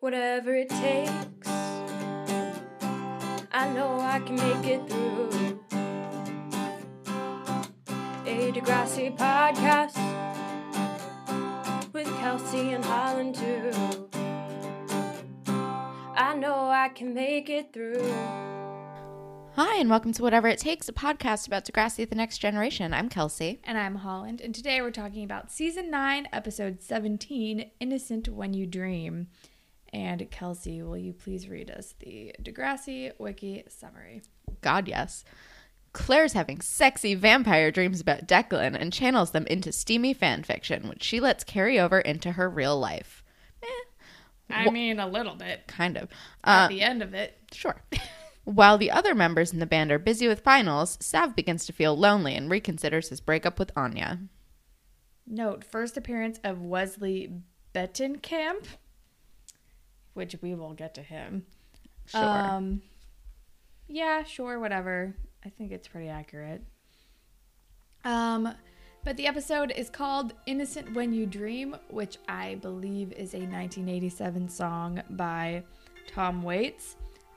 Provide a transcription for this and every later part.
whatever it takes. I know I can make it through. A Degrassi podcast with Kelsey and Holland too. I know I can make it through. Hi, and welcome to Whatever It Takes, a podcast about Degrassi the Next Generation. I'm Kelsey. And I'm Holland, and today we're talking about season 9, episode 17 Innocent When You Dream. And Kelsey, will you please read us the Degrassi Wiki summary? God, yes. Claire's having sexy vampire dreams about Declan and channels them into steamy fan fiction, which she lets carry over into her real life. Eh, I mean, a little bit. kind of. At Uh, the end of it. Sure. While the other members in the band are busy with finals, Sav begins to feel lonely and reconsiders his breakup with Anya. Note first appearance of Wesley Betenkamp, which we will get to him. Sure. Um, yeah, sure, whatever. I think it's pretty accurate. Um, but the episode is called Innocent When You Dream, which I believe is a 1987 song by Tom Waits.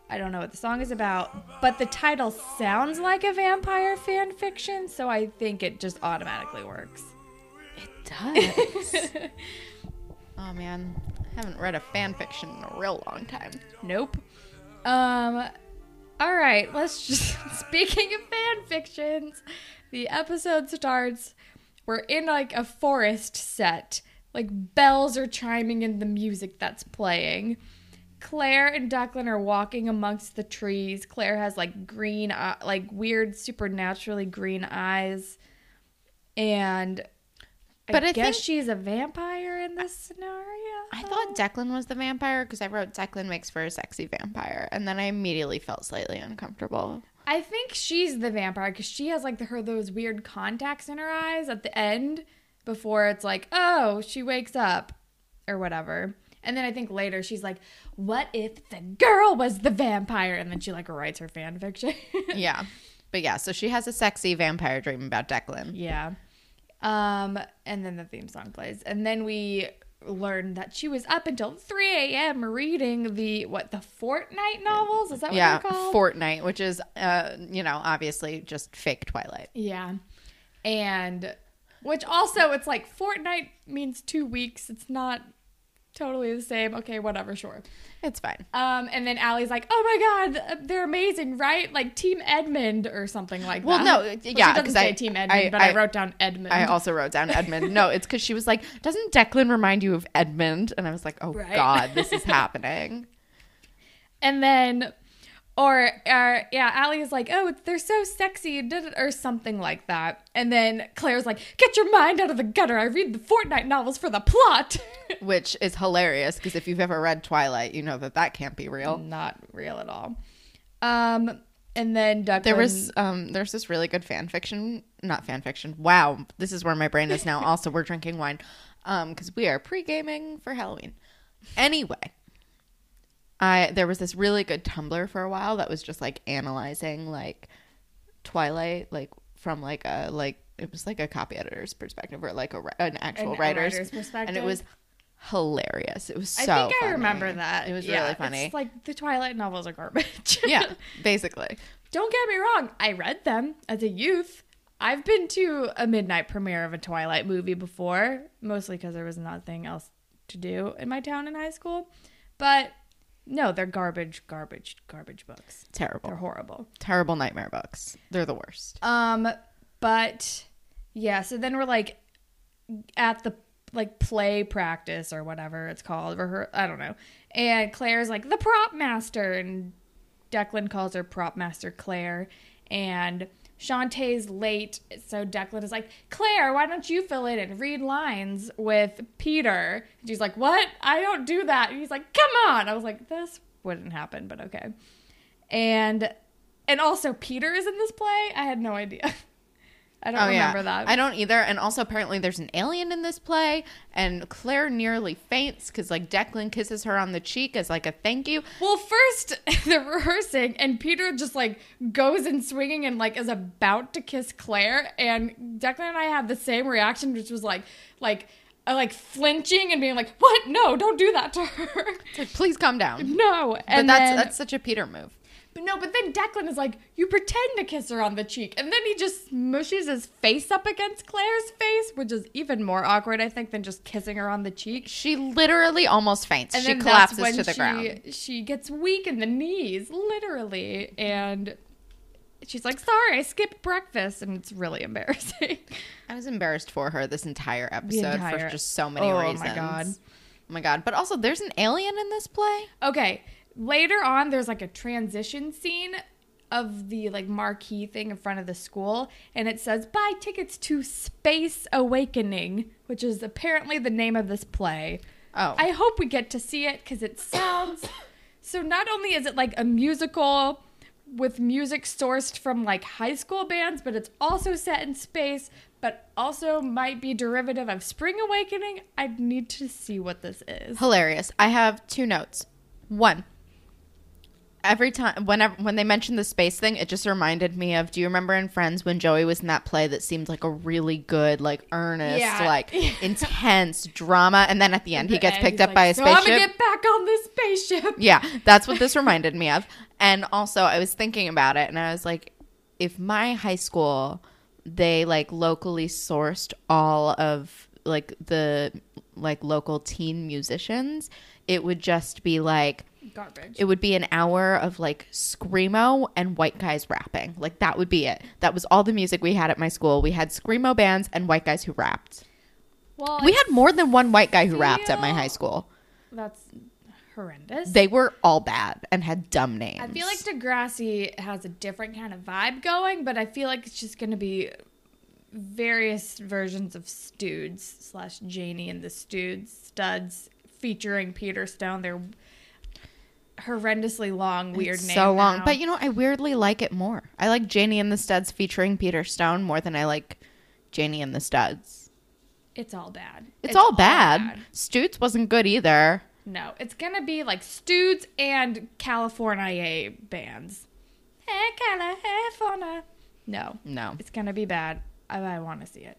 I don't know what the song is about, but the title sounds like a vampire fan fiction, so I think it just automatically works. it does. oh man, haven't read a fan fiction in a real long time. Nope. Um all right, let's just speaking of fan fictions, the episode starts we're in like a forest set. Like bells are chiming in the music that's playing. Claire and Declan are walking amongst the trees. Claire has like green eye- like weird supernaturally green eyes and But I I guess think- she's a vampire in this scenario. I thought Declan was the vampire because I wrote Declan makes for a sexy vampire, and then I immediately felt slightly uncomfortable. I think she's the vampire because she has like the, her those weird contacts in her eyes at the end before it's like, oh, she wakes up or whatever. And then I think later she's like, what if the girl was the vampire? And then she like writes her fan fiction. yeah, but yeah, so she has a sexy vampire dream about Declan. yeah. Um, and then the theme song plays. And then we learn that she was up until 3 a.m. reading the, what, the Fortnite novels? Is that what yeah, they're called? Fortnite, which is, uh, you know, obviously just fake Twilight. Yeah. And which also it's like fortnight means 2 weeks. It's not totally the same. Okay, whatever, sure. It's fine. Um and then Allie's like, "Oh my god, they're amazing, right? Like Team Edmund or something like Well, that." Well, no, Well, yeah, she doesn't 'cause say I- Team Edmund, I- but I, I- wrote down Edmund. I also wrote down Edmund. No, it's because she was like, "Doesn't Declan remind you of Edmund?" And I was like, "Oh Right. God, this is happening." And then, or, uh, yeah, Allie is like, oh, they're so sexy, or something like that. And then Claire's like, get your mind out of the gutter. I read the Fortnite novels for the plot. Which is hilarious because if you've ever read Twilight, you know that that can't be real. Not real at all. Um, and then Declan. There was um there's this really good fan fiction, not fan fiction. Wow, this is where my brain is now. also, we're drinking wine um cuz we are pre-gaming for Halloween. Anyway, I there was this really good Tumblr for a while that was just like analyzing like Twilight like from like a like it was like a copy editor's perspective or like a an actual An- a writer's, perspective, and it was hilarious. It was so I think I funny. remember that. It was Yeah, really funny. It's like the Twilight novels are garbage. yeah, basically. Don't get me wrong. I read them as a youth. I've been to a midnight premiere of a Twilight movie before, mostly because there was nothing else to do in my town in high school. But no, they're garbage, garbage, garbage books. Terrible. They're horrible. Terrible nightmare books. They're the worst. Um, but yeah, so then we're like at the like play practice or whatever it's called, or I don't know. And Claire's like the prop master, and Declan calls her prop master Claire, and Shantae's late, so Declan is like, Claire, why don't you fill in and read lines with Peter? And she's like, What? I don't do that. And he's like, Come on. I was like, This wouldn't happen, but okay. And and also Peter is in this play. I had no idea. I don't remember that. Oh, I don't either. And also, apparently, there's an alien in this play, and Claire nearly faints because, like, Declan kisses her on the cheek as, like, a thank you. Well, first they're rehearsing, and Peter just like goes in swinging and like is about to kiss Claire, and Declan and I had the same reaction, which was like, like, uh, like flinching and being like, "What? No, don't do that to her." It's like, please calm down. no, But and that's then, that's such a Peter move. But no, but then Declan is like, "You pretend to kiss her on the cheek," and then he just smushes his face up against Claire's face, which is even more awkward, I think, than just kissing her on the cheek. She literally almost faints. And she collapses to the she, ground. She gets weak in the knees, literally, and she's like, "Sorry, I skipped breakfast," and it's really embarrassing. I was embarrassed for her this entire episode for just so many reasons. Oh my. God. Oh my god. But also there's an alien in this play. okay, later on, there's like a transition scene of the like marquee thing in front of the school, and it says, "Buy tickets to Space Awakening," which is apparently the name of this play. Oh. I hope we get to see it because it sounds so. Not only is it like a musical with music sourced from like high school bands, but it's also set in space, but also might be derivative of Spring Awakening. I need to see what this is. Hilarious. I have two notes. One. Every time whenever when they mentioned the space thing, it just reminded me of do you remember in Friends when Joey was in that play that seemed like a really good, like earnest, Yeah. like intense drama and then at the end he The gets end, picked up by a like, "So I'm spaceship. get back on this spaceship. Yeah, that's what this reminded me of. And also, I was thinking about it, and I was like, if my high school, they like locally sourced all of like the like local teen musicians, it would just be like Garbage. it would be an hour of like screamo and white guys rapping. Like that would be it. That was all the music we had at my school. We had screamo bands and white guys who rapped. well, We I had more than one white guy who rapped at my high school. that's horrendous. They were all bad and had dumb names. I feel like Degrassi has a different kind of vibe going, but I feel like it's just going to be various versions of Studs slash Janie and the Studs studs featuring Peter Stone. They're horrendously long, weird It's name. so long. now. But you know, I weirdly like it more. I like Janie and the Studs featuring Peter Stone more than I like Janie and the Studs. it's all bad. It's, all, bad. Stoots wasn't good either. No, it's gonna be like Studs and California bands. Hey, California. No, No. it's gonna be bad. I, I want to see it.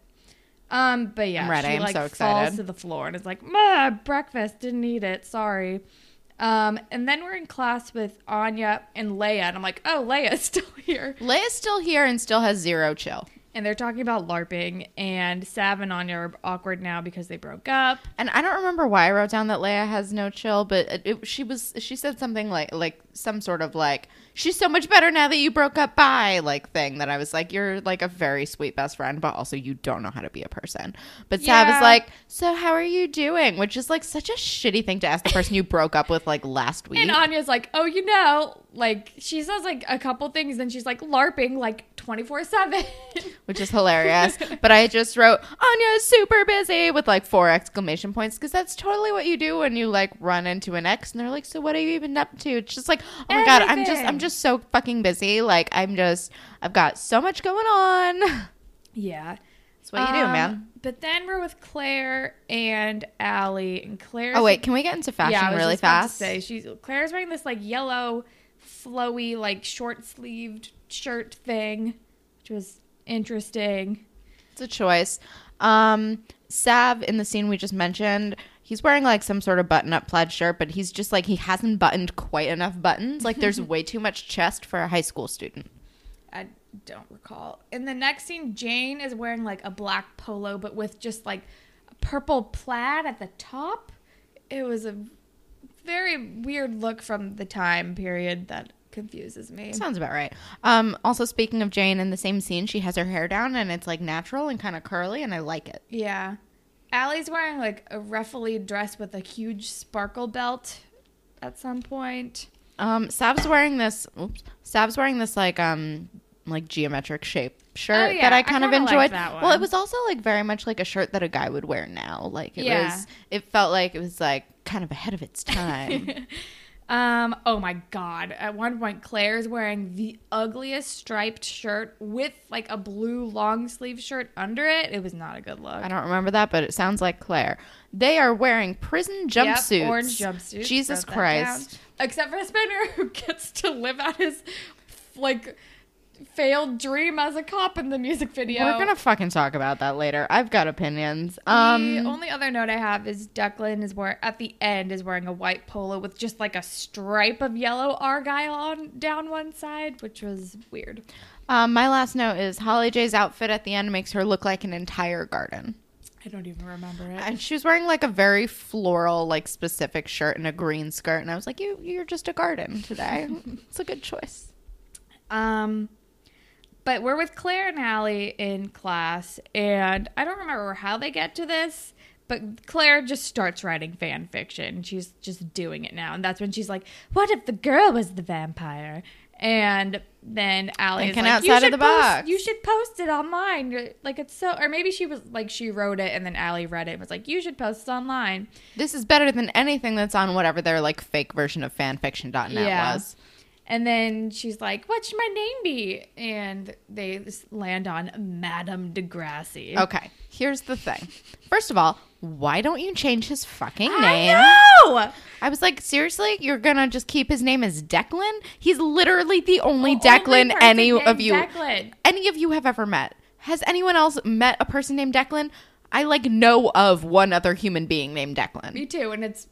Um, but yeah, I'm ready. she I'm like so falls excited. to the floor and is like, "Ma, breakfast didn't eat it. Sorry." Um, and then we're in class with Anya and Leia, and I'm like, "Oh, Leia's still here." Leia's still here and still has zero chill. And they're talking about LARPing, and Sav and Anya are awkward now because they broke up. And I don't remember why I wrote down that Leia has no chill, but it, it, she was she said something like like some sort of like she's so much better now that you broke up by like thing that I was like you're like a very sweet best friend, but also you don't know how to be a person. But Sav Yeah. is like, so how are you doing? Which is like such a shitty thing to ask the person you broke up with like last week. And Anya's like, oh, you know, like she says like a couple things, then she's like LARPing like 24 7. which is hilarious. but I just wrote Anya's super busy with like four exclamation points because that's totally what you do when you like run into an ex and they're like, "So what are you even up to?" It's just like, "Oh my god, I'm just I'm just so fucking busy. Like I'm just I've got so much going on." Yeah. That's what you do, Um, man. But then we're with Claire and Allie, and Claire. Oh wait, can we get into fashion yeah, really just about to fast? say she's Claire's wearing this like yellow, flowy, like short sleeved shirt thing, which was interesting. It's a choice. Um, Sav in the scene we just mentioned, he's wearing like some sort of button-up plaid shirt, but he's just like he hasn't buttoned quite enough buttons. Like there's way too much chest for a high school student. I don't recall. In the next scene, Jane is wearing like a black polo, but with just like a purple plaid at the top. It was a very weird look from the time period that confuses me. Sounds about right. Um, also, speaking of Jane, in the same scene, she has her hair down and it's like natural and kind of curly, and I like it. Yeah. Allie's wearing like a ruffly dress with a huge sparkle belt at some point. Um, Sav's wearing this. Oops, Sav's wearing this like um like geometric shape shirt Oh, yeah, that I I kind of kinda enjoyed. that Well, it was also like very much like a shirt that a guy would wear now. Like it Yeah. was. It felt like it was like kind of ahead of its time. Um, oh my god. At one point Claire's wearing the ugliest striped shirt with like a blue long sleeve shirt under it. It was not a good look. I don't remember that, but it sounds like Claire. They are wearing prison jumpsuits. Yep, orange jumpsuits. Jesus Christ. Except for Spinner, who gets to live out his like failed dream as a cop in the music video. We're gonna fucking talk about that later. I've got opinions. Um, the only other note I have is Declan is wearing at the end is wearing a white polo with just like a stripe of yellow argyle on down one side, which was weird. um, my last note is Holly J's outfit at the end makes her look like an entire garden. I don't even remember it. And she was wearing like a very floral, like specific shirt and a green skirt, and I was like, "You, you're just a garden today. it's a good choice." Um, but we're with Claire and Allie in class, and I don't remember how they get to this, but Claire just starts writing fan fiction. She's just doing it now, and that's when she's like, "What if the girl was the vampire?" And then Allie is Thinking like, "You outside of should the post- box." You should post it online. Like it's so, or maybe she was like she wrote it, and then Allie read it and was like, "You should post it online." This is better than anything that's on whatever their like fake version of fanfiction.net Yeah. was. And then she's like, "What should my name be?" And they land on Madame Degrassi. Okay, here's the thing. First of all, why don't you change his fucking name? I know! I was like, seriously, you're gonna just keep his name as Declan? He's literally the only The Declan only any of you Declan. any of you have ever met. Has anyone else met a person named Declan? I like know of one other human being named Declan. Me too, and it's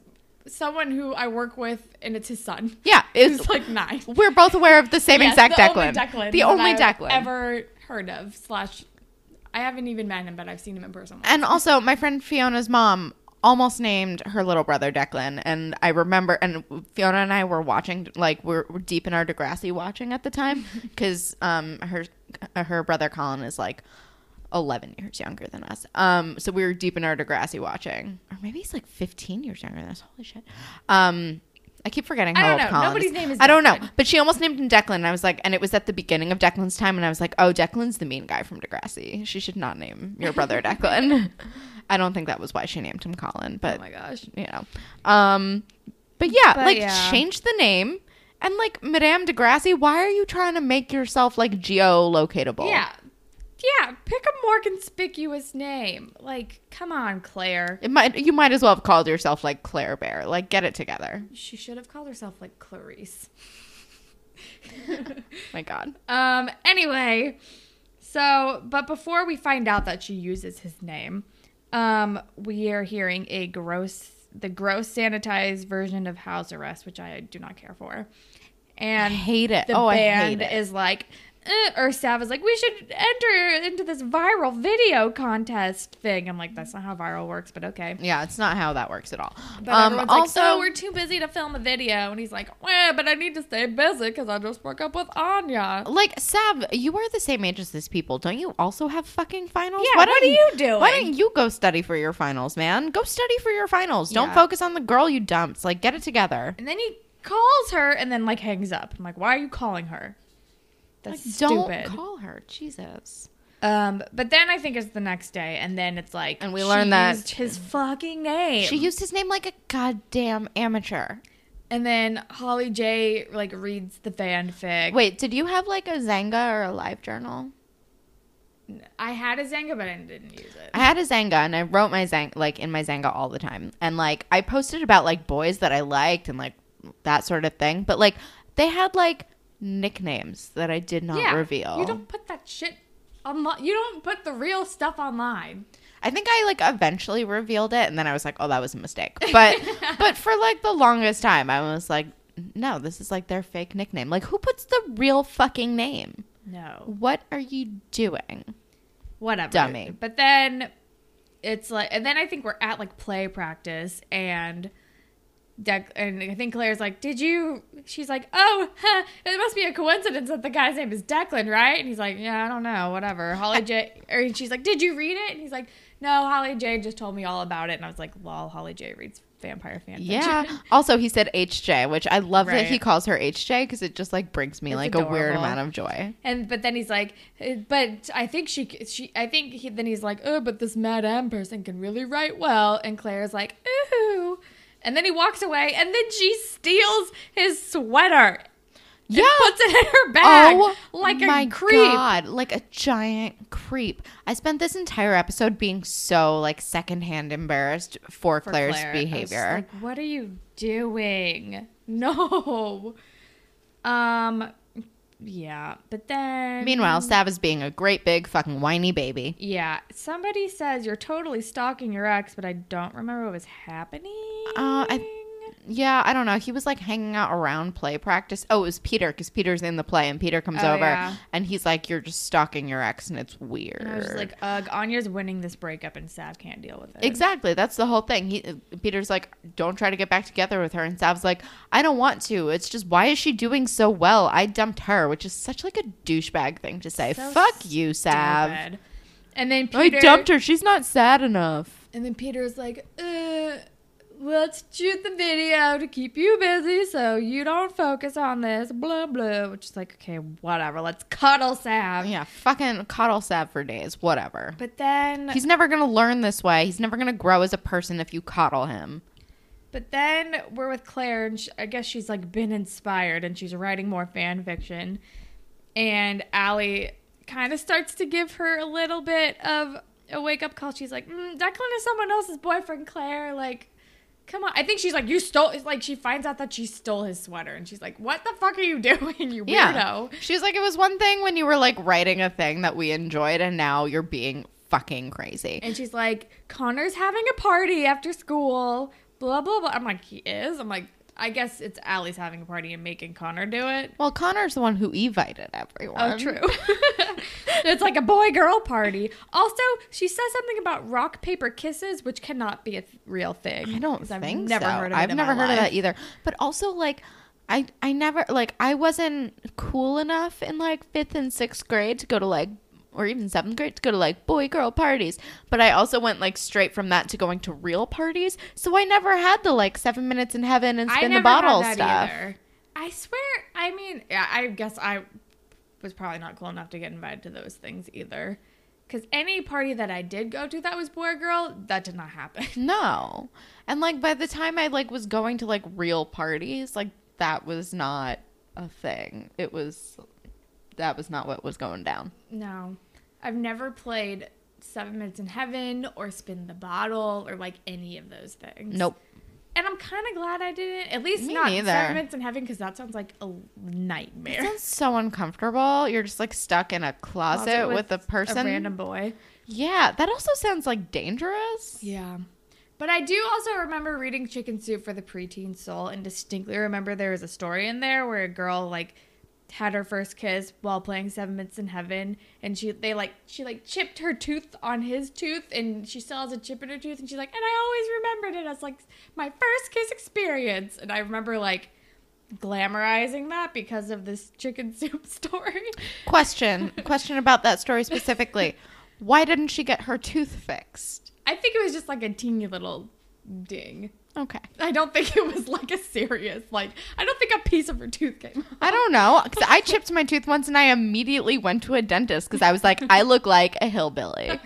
someone who I work with, and it's his son. Yeah, it's like nine. we're both aware of the same Yes, exact the Declan. Only Declan. The only I've Declan. ever heard of. Slash, I haven't even met him, but I've seen him in person. And also, my friend Fiona's mom almost named her little brother Declan, and I remember, and Fiona and I were watching, like we're, we're deep in our Degrassi watching at the time, because um her her brother Colin is like eleven years younger than us. Um, so we were deep in our Degrassi watching, or maybe he's like fifteen years younger than us. Holy shit. Um. I keep forgetting I how don't old know. Colin Nobody's is. name is I don't know, but she almost named him Declan, and I was like, and it was at the beginning of Declan's time, and I was like, oh, Declan's the mean guy from Degrassi. She should not name your brother Declan. I don't think that was why she named him Colin, but oh my gosh. you know, um, but yeah, But like yeah. change the name and like Madame Degrassi. Why are you trying to make yourself like geolocatable? Yeah. Yeah, pick a more conspicuous name. Like, come on, Claire. It might you might as well have called yourself like Claire Bear. Like get it together. She should have called herself like Clarice. My God. Um, anyway, so, but before we find out that she uses his name, um, we are hearing a gross, the gross sanitized version of house arrest, which I do not care for. And I hate it. the Oh, I band hate it. is like, eh, or Sav is like, we should enter into this viral video contest thing. I'm like, that's not how viral works, but okay. Yeah, it's not how that works at all. But um, also, like, oh, we're too busy to film a video. And he's like, well, but I need to stay busy because I just broke up with Anya. like Sav, you are the same age as these people. Don't you also have fucking finals? Yeah, Why what are you doing? Why don't you go study for your finals, man? Go study for your finals. Don't focus on the girl you dumped. Like, get it together. And then he calls her and then like hangs up. I'm like, why are you calling her? That's Like, don't stupid. call her. Jesus. um, but then I think it's the next day, and then it's like, And we she learn that- used his fucking name. She used his name like a goddamn amateur. and then Holly J like reads the fanfic. Wait, did you have like a Xanga or a live journal? I had a Xanga, but I didn't use it. I had a Xanga and I wrote my Xanga like in my Xanga all the time. And like I posted about like boys that I liked and like that sort of thing. But like they had like nicknames that I did not reveal. You don't put that shit online. You don't put the real stuff online. I think I like eventually revealed it and then I was like, "Oh, that was a mistake." But but for like the longest time I was like, "No, this is like their fake nickname. Like who puts the real fucking name? No. What are you doing?" whatever Dummy. but then it's like and then i think we're at like play practice and Dec- and i think claire's like did you she's like oh huh, it must be a coincidence that the guy's name is declan right and he's like yeah i don't know whatever holly j or she's like did you read it and he's like no holly j just told me all about it and i was like lol holly j reads vampire fan Yeah. also, he said HJ, which I love that he calls her HJ because it just like brings me It's like a weird amount of joy. And but then he's like, "Uh, but I think she she I think he, then he's like, oh, but this Madame person can really write well. And Claire's like, ooh. And then he walks away, and then she steals his sweater. Yeah. puts it in her bag Oh, like my a creep. god, like a giant creep. I spent this entire episode being so like secondhand embarrassed for, For Claire's Claire. I was behavior. like, what are you doing? No. Um. Yeah, but then Meanwhile, Sav is being a great big fucking whiny baby. yeah, somebody says you're totally stalking your ex, but I don't remember what was happening. Uh, I- Yeah, I don't know. He was like hanging out around play practice. Oh, it was Peter because Peter's in the play and Peter comes Oh, over yeah. and he's like, "You're just stalking your ex," and it's weird. And I was just like, ugh, Anya's winning this breakup, and Sav can't deal with it. Exactly. That's the whole thing. He, Peter's like, don't try to get back together with her. And Sav's like, I don't want to. It's just, why is she doing so well? I dumped her, which is such like a douchebag thing to say. So Fuck you, Sav. Stupid. And then I Peter, dumped her. She's not sad enough. And then Peter's like, uh, let's shoot the video to keep you busy so you don't focus on this, blah, blah. Which is like, okay, whatever. Let's cuddle Sav. Yeah, fucking cuddle Sav for days. Whatever. But then, He's never going to learn this way. He's never going to grow as a person if you coddle him. but then we're with Claire, and sh I guess she's like been inspired, and she's writing more fan fiction. And Allie kind of starts to give her a little bit of a wake up call. She's like, mm, Declan is someone else's boyfriend, Claire. Like, come on. I think she's like, you stole. It's like she finds out that she stole his sweater, and she's like, what the fuck are you doing, you weirdo? Yeah. She was like, it was one thing when you were like writing a thing that we enjoyed, and now you're being fucking crazy. And she's like, Connor's having a party after school. Blah blah blah. I'm like, he is. I'm like, I guess it's Allie's having a party and making Connor do it. Well, Connor's the one who evited everyone. Oh, true. it's like a boy girl party. Also, she says something about rock paper kisses, which cannot be a real thing. I don't 'Cause I've think never so. heard of I've never heard of that either. But also, like, I I never like I wasn't cool enough in like fifth and sixth grade to go to like or even seventh grade to go to like boy girl parties. But I also went like straight from that to going to real parties. So I never had the like seven minutes in heaven and spin the bottle had that stuff. either. I swear. I mean, yeah, I guess I was probably not cool enough to get invited to those things either. Because any party that I did go to that was boy girl, that did not happen. No. And like by the time I like was going to like real parties, like that was not a thing. It was that was not what was going down. No, I've never played Seven Minutes in Heaven or Spin the Bottle or like any of those things. Nope. And I'm kind of glad I didn't. At least Me not neither. Seven Minutes in Heaven because that sounds like a nightmare. It sounds so uncomfortable. You're just like stuck in a closet, with, a person. a random boy. Yeah, that also sounds like dangerous. Yeah. But I do also remember reading Chicken Soup for the Preteen Soul and distinctly remember there was a story in there where a girl like had her first kiss while playing Seven Minutes in Heaven and she they like she like chipped her tooth on his tooth and she still has a chip in her tooth and she's like and I always remembered it as like my first kiss experience and I remember like glamorizing that because of this chicken soup story. Question, question about that story specifically. Why didn't she get her tooth fixed? I think it was just like a teeny little ding. Okay. I don't think it was like a serious like I don't think a piece of her tooth came off. I don't know because I chipped my tooth once and I immediately went to a dentist because I was like, I look like a hillbilly. I,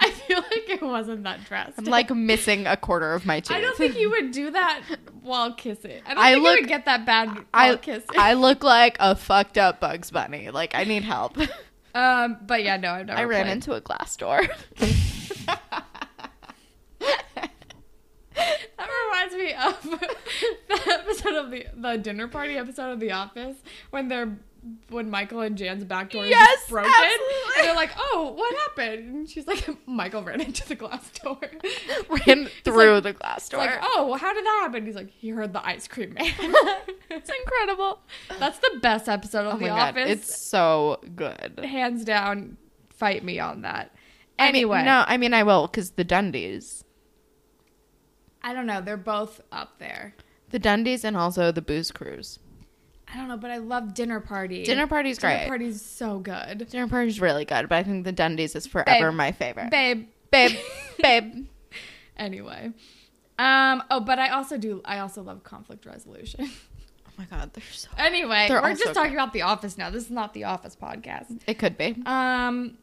I feel like it wasn't that drastic. I'm like missing a quarter of my tooth. I don't think you would do that while kissing. I don't I think look- you would get that bad while I, kissing. I look like a fucked up Bugs Bunny. Like I need help. um, but yeah, no, I've never. I ran played. into a glass door. That reminds me of the episode of the the dinner party episode of The Office when they're when Michael and Jan's back door is Yes, just broken. absolutely. And they're like, "Oh, what happened?" And she's like, "Michael ran into the glass door." ran through like- the glass door. like, "Oh, well, how did that happen?" He's like, "He heard the ice cream man." it's incredible. That's the best episode of Oh The my god, Office. it's so good. hands down. Fight me on that. I mean, Anyway, no, I mean I will because the Dundies, I don't know. They're both up there. the Dundies, and also the Booze Cruise. I don't know, but I love Dinner Party. Dinner Party's Dinner great. Party's so good. Dinner Party's really good, but I think the Dundies is forever Babe. my favorite. Babe. babe, babe. Anyway. Um, oh, but I also do I also love conflict resolution. Oh my god, they're so. anyway, They're we're just talking good. about the office now. This is not the office podcast. It could be Um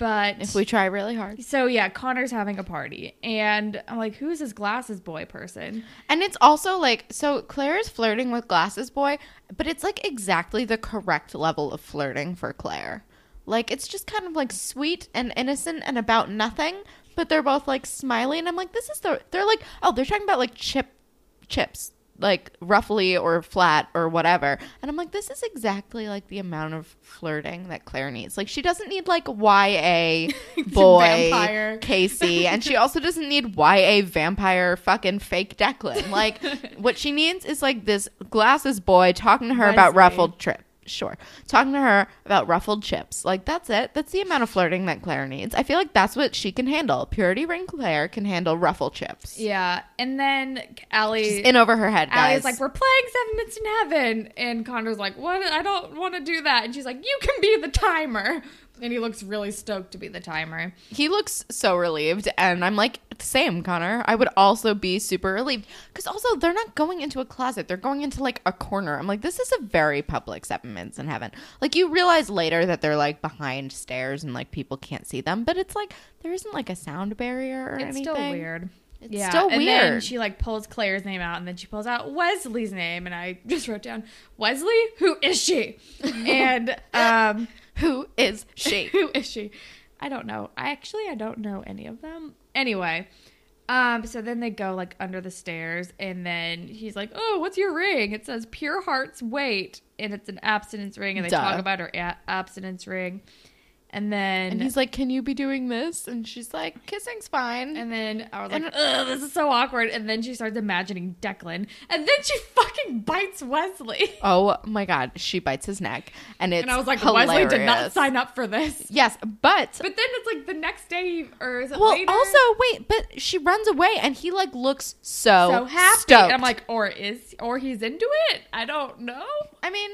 but if we try really hard. so yeah, Connor's having a party and I'm like, who's this glasses boy person? And it's also like so Claire is flirting with Glasses Boy, but it's like exactly the correct level of flirting for Claire. Like it's just kind of like sweet and innocent and about nothing, but they're both like smiling. I'm like, this is the they're like oh they're talking about like chip chips like roughly or flat or whatever. And I'm like, this is exactly like the amount of flirting that Claire needs. Like she doesn't need like YA boy Vampire. Casey, and she also doesn't need YA vampire fucking fake Declan. Like what she needs is like this glasses boy talking to her about ruffled trip. Sure. Talking to her about ruffled chips. Like, that's it. That's the amount of flirting that Claire needs. I feel like that's what she can handle. Purity Ring Claire can handle ruffled chips. Yeah, and then Allie She's in over her head, guys. Allie's like, "We're playing Seven Minutes in Heaven," and Connor's like, "What? I don't want to do that." And she's like, "You can be the timer." And he looks really stoked to be the timer. he looks so relieved. And I'm like, same, Connor. I would also be super relieved. Because also, they're not going into a closet. They're going into like a corner. I'm like, this is a very public Seven Minutes in Heaven. Like, you realize later that they're like behind stairs and like people can't see them. But it's like, there isn't like a sound barrier or It's anything. still weird. It's still and then weird. she like pulls Claire's name out, and then she pulls out Wesley's name, and I just wrote down Wesley. Who is she? and um, Who is she? who is she? I don't know. I actually I don't know any of them. Anyway, um, so then they go like under the stairs, and then he's like, "Oh, what's your ring?" It says "Pure Heart's Weight," and it's an abstinence ring, and they Duh. talk about her a- abstinence ring, and then And he's like, "Can you be doing this?" And she's like, "Kissing's fine." And then I was And- like, Ugh, this is so awkward. And then she starts imagining Declan. And then she fucking bites Wesley. oh my god, she bites his neck, and it's And I was like, hilarious. Wesley did not sign up for this. Yes, but But then it's like the next day, or is it well, later? also wait, but she runs away, and he like looks so so happy. Stoked. And I'm like, or is, or he's into it? I don't know. I mean,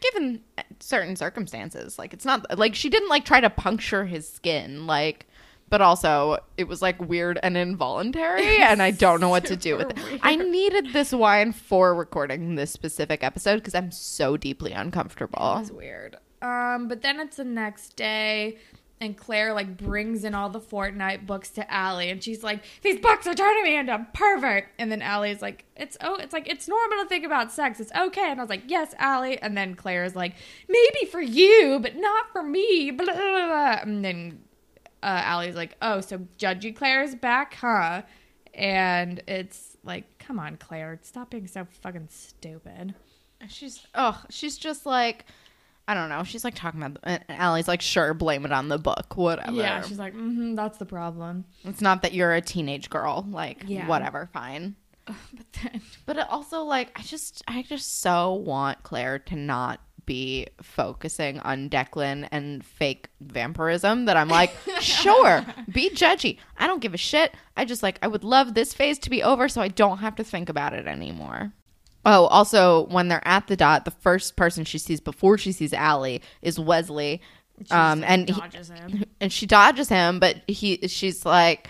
given certain circumstances, like it's not like she didn't like try to puncture his skin, like. But also, it was like weird and involuntary, and I don't know what to do with it. Super I needed this wine for recording this specific episode because I'm so deeply uncomfortable. It was weird. Um, but then it's the next day, and Claire like brings in all the Fortnite books to Allie, and she's like, "These books are turning me into a pervert." And then Allie's like, "It's oh, it's like it's normal to think about sex. It's okay." And I was like, "Yes, Allie." And then Claire's like, "Maybe for you, but not for me." Blah, blah, blah. And then uh, Allie's like, "Oh, so judgy Claire's back, huh?" And it's like, "Come on, Claire, stop being so fucking stupid." She's oh, she's just like I don't know. She's like talking about and Allie's like, sure, blame it on the book, whatever. Yeah, she's like, mm-hmm, that's the problem. it's not that you're a teenage girl, like Yeah. whatever, fine. But then, But it also like I just I just so want Claire to not be focusing on Declan and fake vampirism that I'm like, sure, be judgy. I don't give a shit. I just like I would love this phase to be over so I don't have to think about it anymore. Oh, also when they're at the dot, the first person she sees before she sees Allie is Wesley. um and he- him. and she dodges him, but he she's like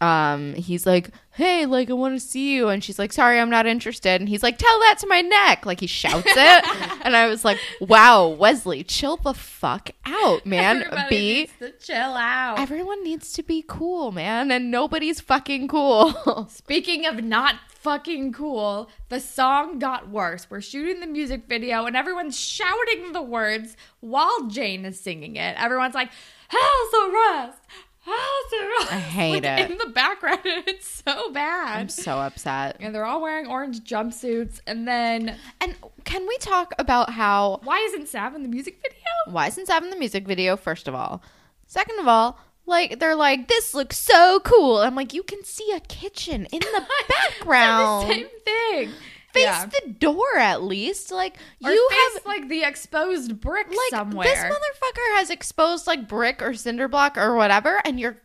um he's like, "Hey, like I want to see you." And she's like, "Sorry, I'm not interested." And he's like, "Tell that to my neck." Like he shouts it. and I was like, "Wow, Wesley, chill the fuck out, man. Everybody be needs to chill out. Everyone needs to be cool, man, and nobody's fucking cool." Speaking of not fucking cool, the song got worse. We're shooting the music video and everyone's shouting the words while Jane is singing it. Everyone's like, "House arrest! House arrest!" I hate Like, it. in the background. It's so bad. I'm so upset. and they're all wearing orange jumpsuits. And then, And can we talk about how why isn't Sav in the music video? why isn't Sav in the music video, first of all? Second of all, like they're like, this looks so cool. I'm like, you can see a kitchen in the background. the same thing. Face Yeah. the door at least. Like Or you have like the exposed brick like somewhere. this motherfucker has exposed like brick or cinder block or whatever, and you're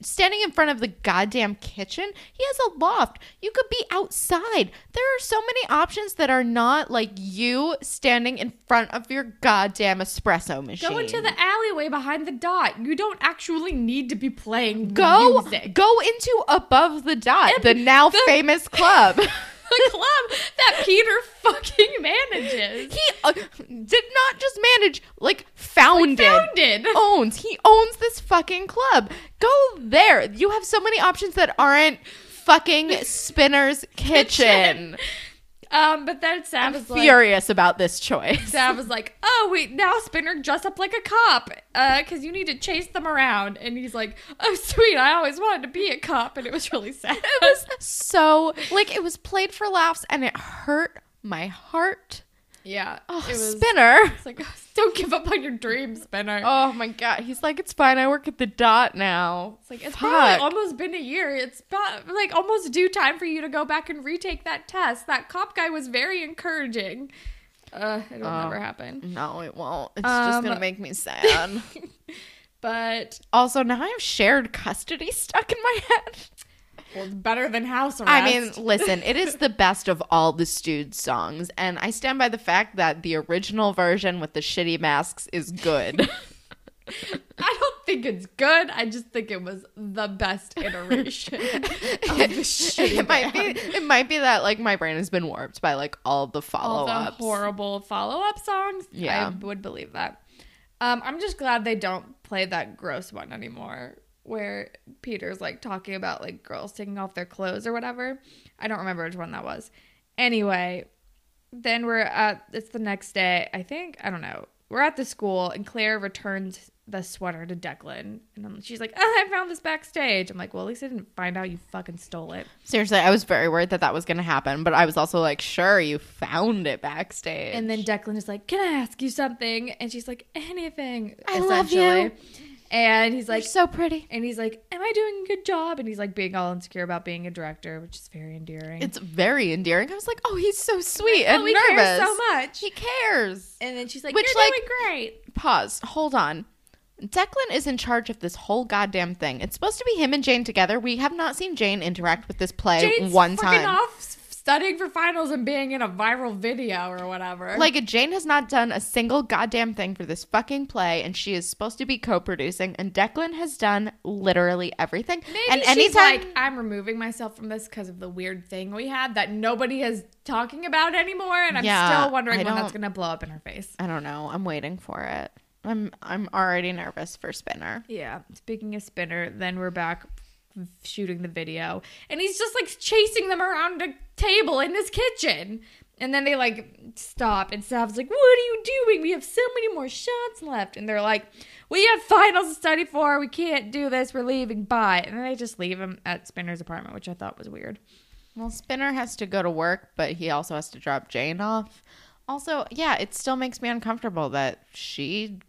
standing in front of the goddamn kitchen. He has a loft. You could be outside. There are so many options that are not like you standing in front of your goddamn espresso machine. Go into the alleyway behind the dot. You don't actually need to be playing go music. go into above the dot, And the now the- famous club. the club that Peter fucking manages. he uh, did not just manage, like founded, founded. owns. He owns this fucking club. Go there. You have so many options that aren't fucking Spinner's Kitchen. Um, but then Sav I'm was like, furious about this choice. Sav was like, "Oh wait, now Spinner dress up like a cop, uh, because you need to chase them around." And he's like, "Oh sweet, I always wanted to be a cop," and it was really sad. it was so like it was played for laughs and it hurt my heart. Yeah, Oh, it was. Spinner. It's like, don't give up on your dream, Spinner. Oh my god. He's like, it's fine. I work at the dot now. It's like it's Fuck. probably almost been a year. It's about, like almost due time for you to go back and retake that test. That cop guy was very encouraging. Uh, it'll Oh. never happen. No, it won't. It's just Um, gonna make me sad. But also, now I have shared custody stuck in my head. Well, it's better than house arrest. I mean, listen, it is the best of all the Stooge songs, and I stand by the fact that the original version with the shitty masks is good. I don't think it's good. I just think it was the best iteration of the shitty it might be it might be that like my brain has been warped by like all the all follow the ups. horrible follow-up songs. Yeah. I would believe that. Um, I'm just glad they don't play that gross one anymore, where Peter's like talking about like girls taking off their clothes or whatever. I don't remember which one that was. Anyway, then we're at it's the next day. I think I don't know. We're at the school and Claire returns the sweater to Declan, and I'm- she's like, "Oh, I found this backstage." I'm like, "Well, at least I didn't find out you fucking stole it." Seriously, I was very worried that that was going to happen, but I was also like, sure, you found it backstage. And then Declan is like, "Can I ask you something?" And she's like, "Anything." I love you. And he's like like, so pretty. and he's like, "Am I doing a good job?" And he's like being all insecure about being a director, which is very endearing. It's very endearing. I was like, oh, he's so sweet oh, and he nervous. cares so much. He cares. and then she's like, Which, "You're like- doing great." Pause. Hold on. Declan is in charge of this whole goddamn thing. It's supposed to be him and Jane together. We have not seen Jane interact with this play Jane's one time. off studying for finals and being in a viral video or whatever. Like Jane has not done a single goddamn thing for this fucking play, and she is supposed to be co-producing, and Declan has done literally everything. Maybe and she's anytime, like, I'm removing myself from this because of the weird thing we had that nobody is talking about anymore, and I'm Yeah, still wondering I when that's gonna blow up in her face. I don't know. I'm waiting for it. I'm I'm already nervous for Spinner. Yeah. Speaking of Spinner, then we're back shooting the video, and he's just like chasing them around a table in his kitchen. And then they like stop, and Sav's like, "What are you doing? We have so many more shots left." And they're like, "We have finals to study for. We can't do this. We're leaving. Bye." And then they just leave him at Spinner's apartment, which I thought was weird. Well, Spinner has to go to work, but he also has to drop Jane off. Also, yeah, it still makes me uncomfortable that she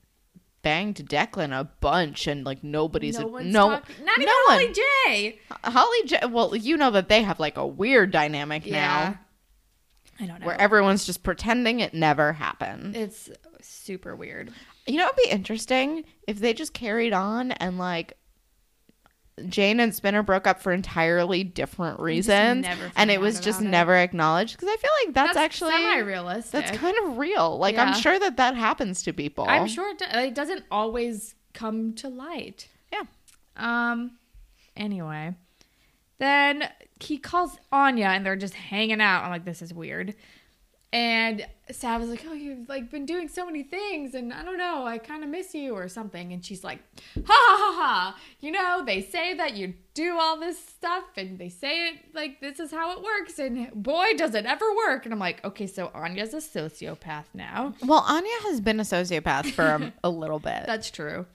banged Declan a bunch and like nobody's no a, no talking. Not even no Holly one. J. Holly J- well, you know that they have like a weird dynamic now I don't know. where everyone's just pretending it never happened. it's super weird. You know, it'd be interesting if they just carried on and like Jane and Spinner broke up for entirely different reasons, and it was just it. never acknowledged. Because I feel like that's, actually semi-realistic. that's kind of real. Like Yeah. I'm sure that that happens to people. I'm sure it, do- it doesn't always come to light. Yeah. Um. Anyway, then he calls Anya, and they're just hanging out. I'm like, this is weird. And Sav was like, oh, you've like been doing so many things, and I don't know, I kind of miss you or something. And she's like, ha ha ha ha. You know, they say that you do all this stuff, and they say it like this is how it works, and boy, does it ever work. And I'm like, okay, so Anya's a sociopath now. Well, Anya has been a sociopath for a, a little bit. That's true.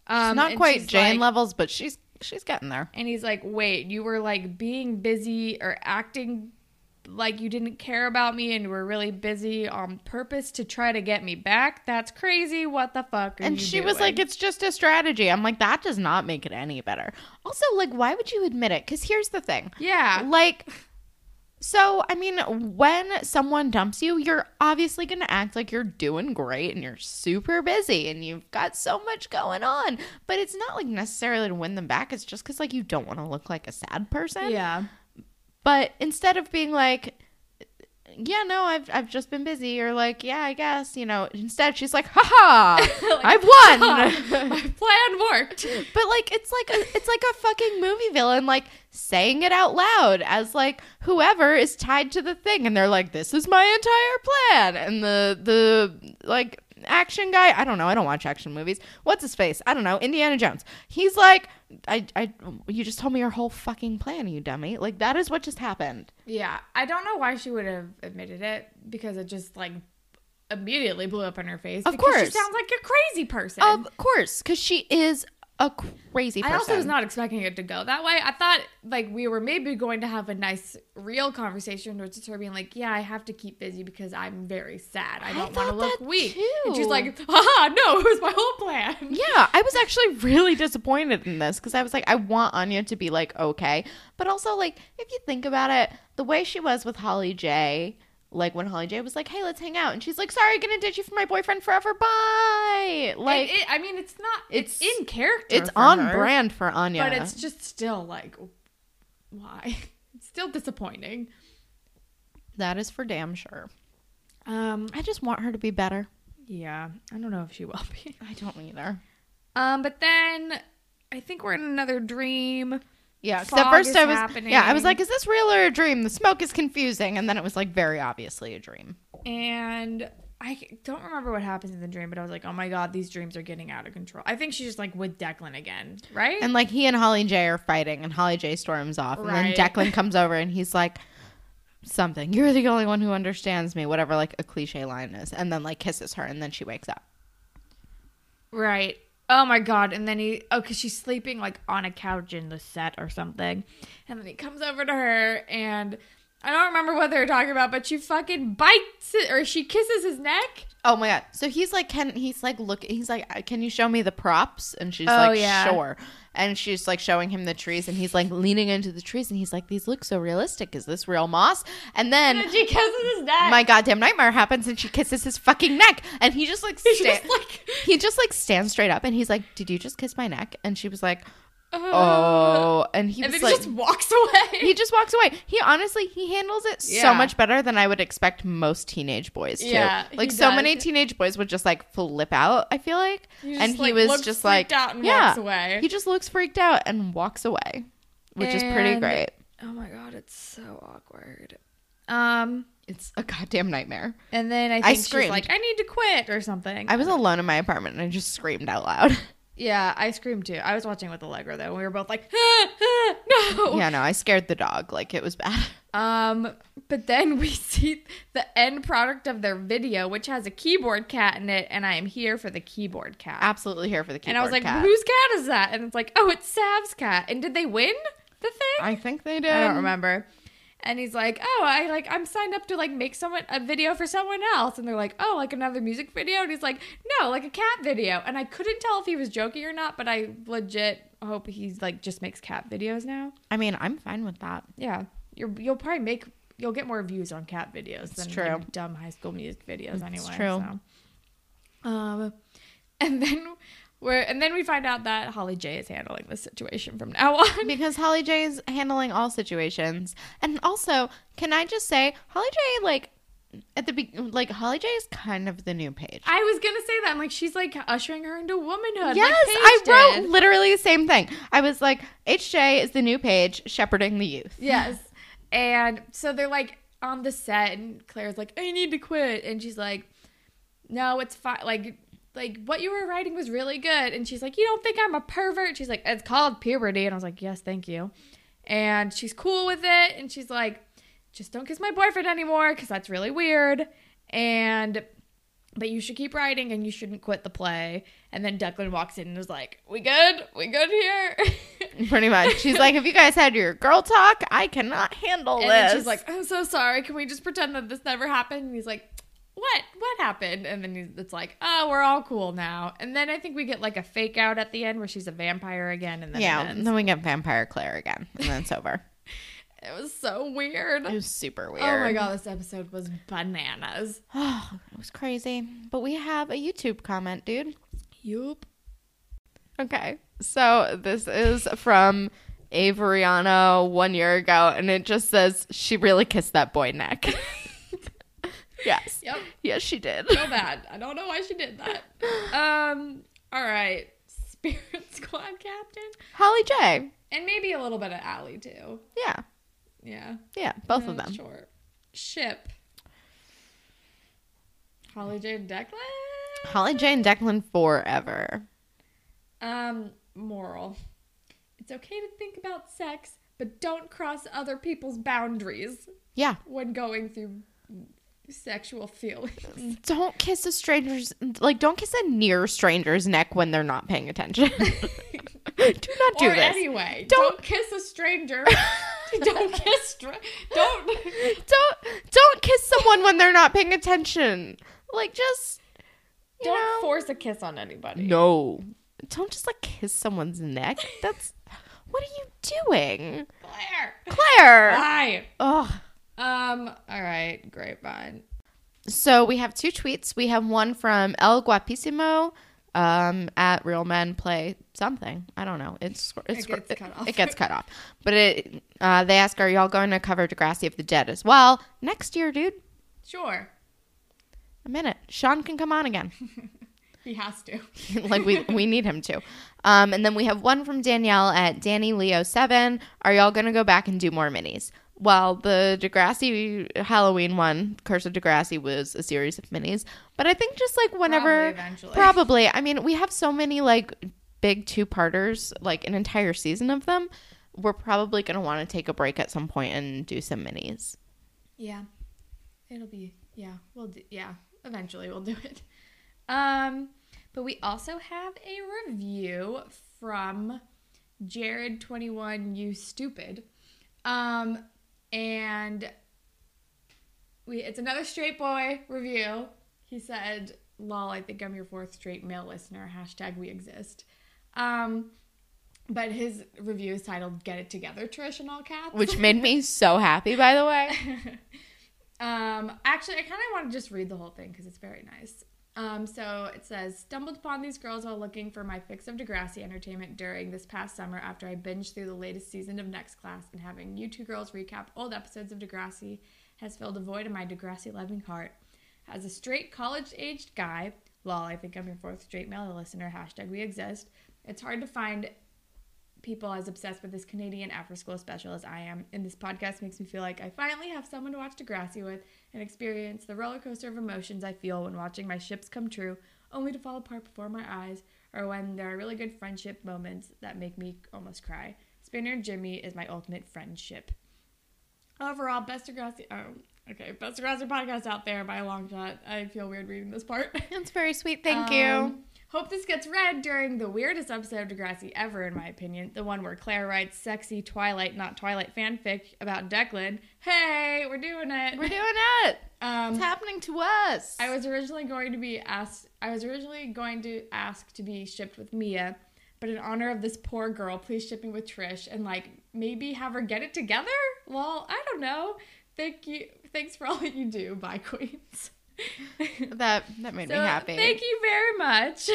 It's Um, not quite Jane like- levels, but she's she's getting there. And he's like, wait, you were like being busy or acting like you didn't care about me and you were really busy on purpose to try to get me back? That's crazy. What the fuck? Are And she was like, "It's just a strategy." I'm like, "That does not make it any better." Also, like, why would you admit it? Because here's the thing: yeah. like so i mean when someone dumps you you're obviously going to act like you're doing great and you're super busy and you've got so much going on but it's not like necessarily to win them back it's just because like you don't want to look like a sad person Yeah. But instead of being like yeah no i've, I've just been busy or like yeah i guess you know instead she's like haha i've won My plan worked. but like it's like a it's like a fucking movie villain like saying it out loud as like whoever is tied to the thing and they're like this is my entire plan and the the like action guy. I don't know. I don't watch action movies. What's his face? I don't know. Indiana Jones. He's like, I, I, you just told me your whole fucking plan, you dummy. Like that is what just happened. Yeah, I don't know why she would have admitted it because it just like immediately blew up in her face. Of course, she sounds like a crazy person. Of course, because she is a crazy person. I also was not expecting it to go that way. I thought like we were maybe going to have a nice real conversation, is her being like, "Yeah, I have to keep busy because I'm very sad. I don't want to look weak." And she's like, "Haha, no, it was my whole plan." Yeah, I was actually really disappointed in this because I was like, I want Anya to be like okay, but also like if you think about it, the way she was with Holly J, like when Holly J was like, "Hey, let's hang out," and she's like, "Sorry, I'm gonna ditch you for my boyfriend forever, bye." Like It- it- I mean, it's not. It's, It's- in character. it's on her, brand for Anya, but it's just still like, why? It's still disappointing. that is for damn sure. Um. I just want her to be better. Yeah. I don't know if she will be. I don't either. Um. But then I think we're in another dream. Yeah, 'cause at first I was happening. yeah I was like, is this real or a dream? The smoke is confusing, and then it was like very obviously a dream. and I don't remember what happens in the dream, but I was like, oh my god, these dreams are getting out of control. I think she's just like with Declan again, right? And like he and Holly J are fighting, and Holly J storms off, and then Declan comes over, and he's like, "Something, you're the only one who understands me," whatever like a cliche line is, and then like kisses her, and then she wakes up. right. Oh my god! And then he, oh, because she's sleeping like on a couch in the set or something, and then he comes over to her, and I don't remember what they were talking about, but she fucking bites it, or she kisses his neck. Oh my god! So he's like, can he's like, look, he's like, uh, can you show me the props? And she's Oh, like, yeah. sure. And she's like showing him the trees, and he's like leaning into the trees, and he's like, these look so realistic. Is this real moss? And then And she kisses his neck. my goddamn nightmare happens, and she kisses his fucking neck, and he just like sta- just like, he just like stands straight up, and he's like, did you just kiss my neck? And she was like, oh, and he and was like. he just walks away. he just walks away. He honestly, he handles it so much better than I would expect most teenage boys to. Yeah, like so does. many teenage boys would just like flip out. I feel like, He and he like, was just like, and yeah, walks away. he just looks freaked out and walks away, which is pretty great. Oh my god, it's so awkward. Um, It's a goddamn nightmare. and then I I think she's screamed. like, I need to quit or something. I was alone in my apartment and I just screamed out loud. yeah, I screamed too. I was watching with Allegra though. and We were both like, ah, ah, no. yeah, no, I scared the dog. Like it was bad. Um, but then we see the end product of their video, which has a keyboard cat in it, and I am here for the keyboard cat. Absolutely here for the keyboard and I was like, cat. whose cat is that? And it's like, oh, it's Sav's cat. And did they win the thing? I think they did. I don't remember. And he's like, "Oh, I like I'm signed up to like make someone a video for someone else." And they're like, "Oh, like another music video?" And he's like, "No, like a cat video." And I couldn't tell if he was joking or not, but I legit hope he's like just makes cat videos now. I mean, I'm fine with that. Yeah, you're you'll probably make you'll get more views on cat videos than true. like, dumb high school music videos anyway. true. So. Um, and then we're and then we find out that Holly J is handling this situation from now on. because Holly J is handling all situations. And also, can I just say, Holly J, like, at the be- like Holly J is kind of the new Paige. I was gonna say that. I'm like, she's like ushering her into womanhood. yes, like I wrote did. literally the same thing. I was like, HJ is the new Paige shepherding the youth. Yes. And so they're like on the set, and Claire's like, I need to quit. And she's like, No, it's fine. Like, like what you were writing was really good. And she's like, You don't think I'm a pervert? She's like, It's called puberty. And I was like, Yes, thank you. And she's cool with it. And she's like, Just don't kiss my boyfriend anymore because that's really weird. And but you should keep writing and you shouldn't quit the play. And then Declan walks in and is like, We good? We good here? Pretty much. She's like, if you guys had your girl talk, I cannot handle And this. she's like, "I'm so sorry. Can we just pretend that this never happened?" And he's like, "What? What happened?" And then it's like, "Oh, we're all cool now." And then I think we get like a fake out at the end where she's a vampire again, and then yeah, and then we get Vampire Claire again, and then it's over. it was so weird. It was super weird. Oh my god, this episode was bananas. Oh, it was crazy. But we have a YouTube comment, dude. Yup. Okay. So this is from Averiano one year ago, and it just says she really kissed that boy neck. yes. Yep. Yes, she did. So bad. I don't know why she did that. Um. All right. Spirit Squad captain, Holly J. and maybe a little bit of Allie too. Yeah. Yeah. Yeah. Both of them. Sure. Ship. Holly J. And Declan. Holly J and Declan forever. Um, moral. It's okay to think about sex, but don't cross other people's boundaries Yeah. when going through sexual feelings. Don't kiss a stranger's like don't kiss a near stranger's neck when they're not paying attention. do not do or this. anyway, Don't- don't, kiss a stranger. don't kiss. Stra- don't. don't don't kiss someone when they're not paying attention. Like just Don't know, force a kiss on anybody. No. Don't just like kiss someone's neck. That's what are you doing? Claire. Claire. Bye. Ugh. Um. All right. Grapevine. So we have two tweets. We have one from El Guapissimo um, at Real Men Play something. I don't know. It's, it's It gets cut off. It gets cut off. But it uh, they ask, "Are y'all going to cover Degrassi of the Dead as well next year, dude?" Sure. A minute. Sean can come on again. He has to. like we we need him to. Um, and then we have one from Danielle at Danny Leo seven. Are y'all gonna go back and do more minis? Well, the Degrassi Halloween one, Curse of Degrassi, was a series of minis. But I think just like whenever, Probably probably. I mean, we have so many like big two parters, like an entire season of them. We're probably gonna want to take a break at some point and do some minis. Yeah. It'll be yeah, we'll do yeah, eventually we'll do it. Um but we also have a review from Jared 21 you stupid. Um and we it's another straight boy review. He said, "Lol, I think I'm your fourth straight male listener. Hashtag we exist." Um, but his review is titled "Get It Together, Trish" in all caps. Which made me so happy, by the way. Um, actually, I kind of want to just read the whole thing because it's very nice. Um, so it says, stumbled upon these girls while looking for my fix of Degrassi entertainment during this past summer after I binged through the latest season of Next Class and having you two girls recap old episodes of Degrassi has filled a void in my Degrassi loving heart. As a straight college aged guy, lol, I think I'm your fourth straight male listener, hashtag we exist, it's hard to find people as obsessed with this Canadian after school special as I am, and this podcast makes me feel like I finally have someone to watch Degrassi with and experience the roller coaster of emotions I feel when watching my ships come true, only to fall apart before my eyes, or when there are really good friendship moments that make me almost cry. Spinner and Jimmy is my ultimate friendship. Overall, best Degrassi. Um, okay, best Degrassi podcast out there by a long shot. I feel weird reading this part. That's very sweet. Thank you. Hope this gets read during the weirdest episode of Degrassi ever, in my opinion. The one where Claire writes sexy Twilight, not Twilight fanfic about Declan. Hey, we're doing it. We're doing it. Um, It's happening to us. I was originally going to be asked. I was originally going to ask to be shipped with Mia, but in honor of this poor girl, please ship me with Trish and like maybe have her get it together. Well, I don't know. Thank you. Thanks for all that you do. Bye, queens. That that made So, me happy. Thank you very much.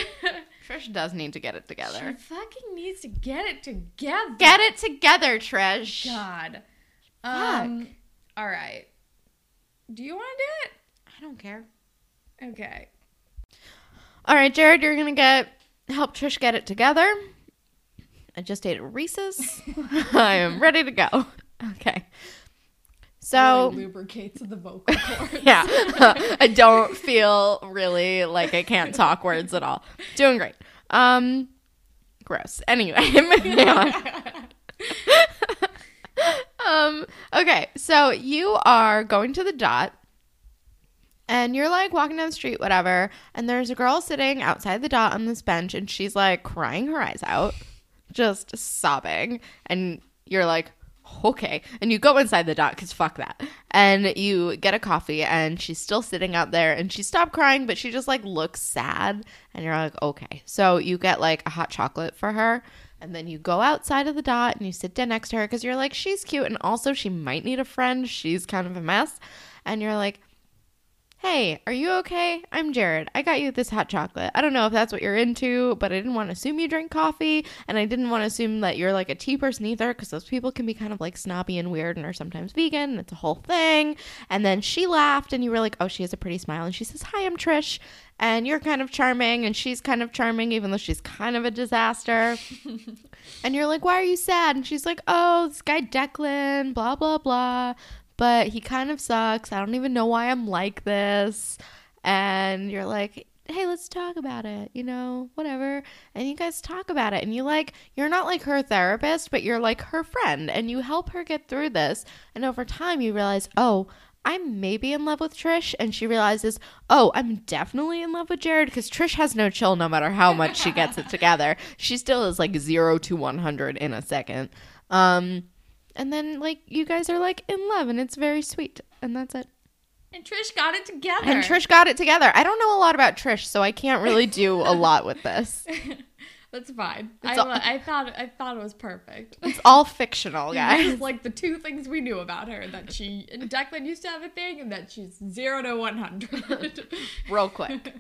Trish does need to get it together. She fucking needs to get it together. Get it together, Trish. God. Um. All right. Do you want to do it? I don't care. Okay. All right, Jared, you're gonna get help Trish get it together. I just ate a Reese's. I am ready to go. Okay. So Really lubricates the vocal cords. yeah, I don't feel really like I can't talk words at all. Doing great. Um, gross. Anyway, moving on. um, okay, so you are going to the dot and you're like walking down the street, whatever, and there's a girl sitting outside the dot on this bench and she's like crying her eyes out, just sobbing. And you're like, okay. And you go inside the dot because fuck that. And you get a coffee and she's still sitting out there and she stopped crying, but she just like looks sad. And you're like, okay. So you get like a hot chocolate for her. And then you go outside of the dot and you sit down next to her because you're like, she's cute. And also, she might need a friend. She's kind of a mess. And you're like, Hey, are you okay? I'm Jared. I got you this hot chocolate. I don't know if that's what you're into, but I didn't want to assume you drink coffee, and I didn't want to assume that you're like a tea person either, because those people can be kind of like snobby and weird and are sometimes vegan, and it's a whole thing. And then she laughed, and you were like, oh, she has a pretty smile, and she says, Hi, I'm Trish, and you're kind of charming, and she's kind of charming, even though she's kind of a disaster. and you're like, Why are you sad? And she's like, Oh, this guy Declan, blah, blah, blah but he kind of sucks. I don't even know why I'm like this. And you're like, hey, let's talk about it, you know, whatever. And you guys talk about it. And you like, you're not like her therapist, but you're like her friend. And you help her get through this. And over time, you realize, oh, I'm maybe in love with Trish. And she realizes, oh, I'm definitely in love with Jared because Trish has no chill no matter how much she gets it together. She still is like zero to 100 in a second. Um, and then, like, you guys are like in love and it's very sweet. And that's it. And Trish got it together. And Trish got it together. I don't know a lot about Trish, so I can't really do a lot with this. That's fine. I, all- I thought I thought it was perfect. It's all fictional, Guys, guys. like the two things we knew about her that she and Declan used to have a thing and that she's zero to one hundred. Real quick.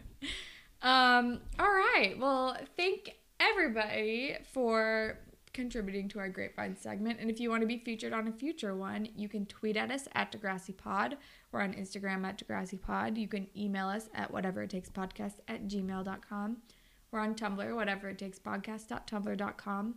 um. All right. Well, thank everybody for contributing to our Grapevine segment. And if you want to be featured on a future one, you can tweet at us at Degrassi Pod. We're on Instagram at Degrassi Pod. You can email us at whatever it takes podcast at gmail.com. We're on Tumblr, whatever it takes podcast.tumblr.com.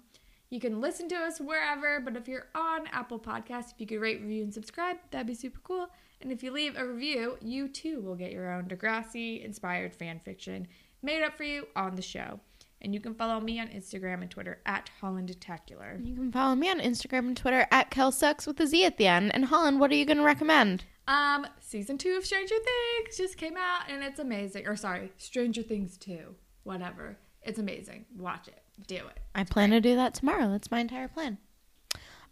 You can listen to us wherever, but if you're on Apple Podcasts, if you could rate, review, and subscribe, that'd be super cool. And if you leave a review, you too will get your own Degrassi inspired fan fiction made up for you on the show. And you can follow me on Instagram and Twitter at HollandDetacular. You can follow me on Instagram and Twitter at KelSucks with a Z at the end. And Holland, what are you going to recommend? Um, season two of Stranger Things just came out and it's amazing. Or sorry, Stranger Things 2. Whatever. It's amazing. Watch it. Do it. I plan to do that tomorrow. That's my entire plan.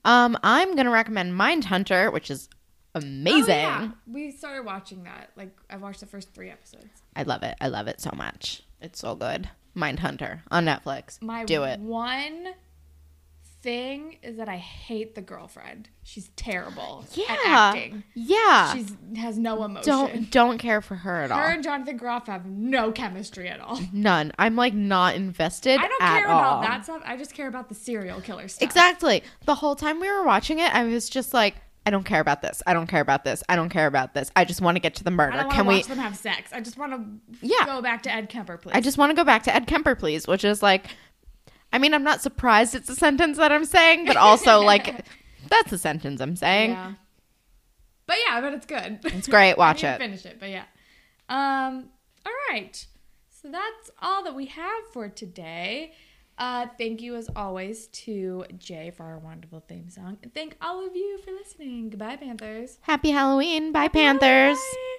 Um, I'm going to recommend Mindhunter, which is amazing. Oh, yeah. We started watching that. Like I've watched the first three episodes. I love it. I love it so much. It's so good. Mindhunter on Netflix. My do it. one thing is that I hate the girlfriend. She's terrible Yeah. at acting. Yeah. She has no emotion. don't don't care for her at all. Her and Jonathan Groff have no chemistry at all. None. I'm like not invested I don't care all. about that stuff. I just care about the serial killer stuff. Exactly. The whole time we were watching it, I was just like, I don't care about this. I don't care about this. I don't care about this. I just want to get to the I murder. don't Can to we? watch them have sex. I just want to Yeah. go back to Ed Kemper, please. I just want to go back to Ed Kemper, please, which is like, I mean, I'm not surprised it's a sentence that I'm saying, but also like, that's a sentence I'm saying. Yeah. But yeah, but it's good. It's great. Watch I it. Finish it, but yeah. Um. All right. So that's all that we have for today. Uh, thank you as always to Jay for our wonderful theme song, and thank all of you for listening. Goodbye, Panthers. Happy Halloween. Bye, Panthers. Bye.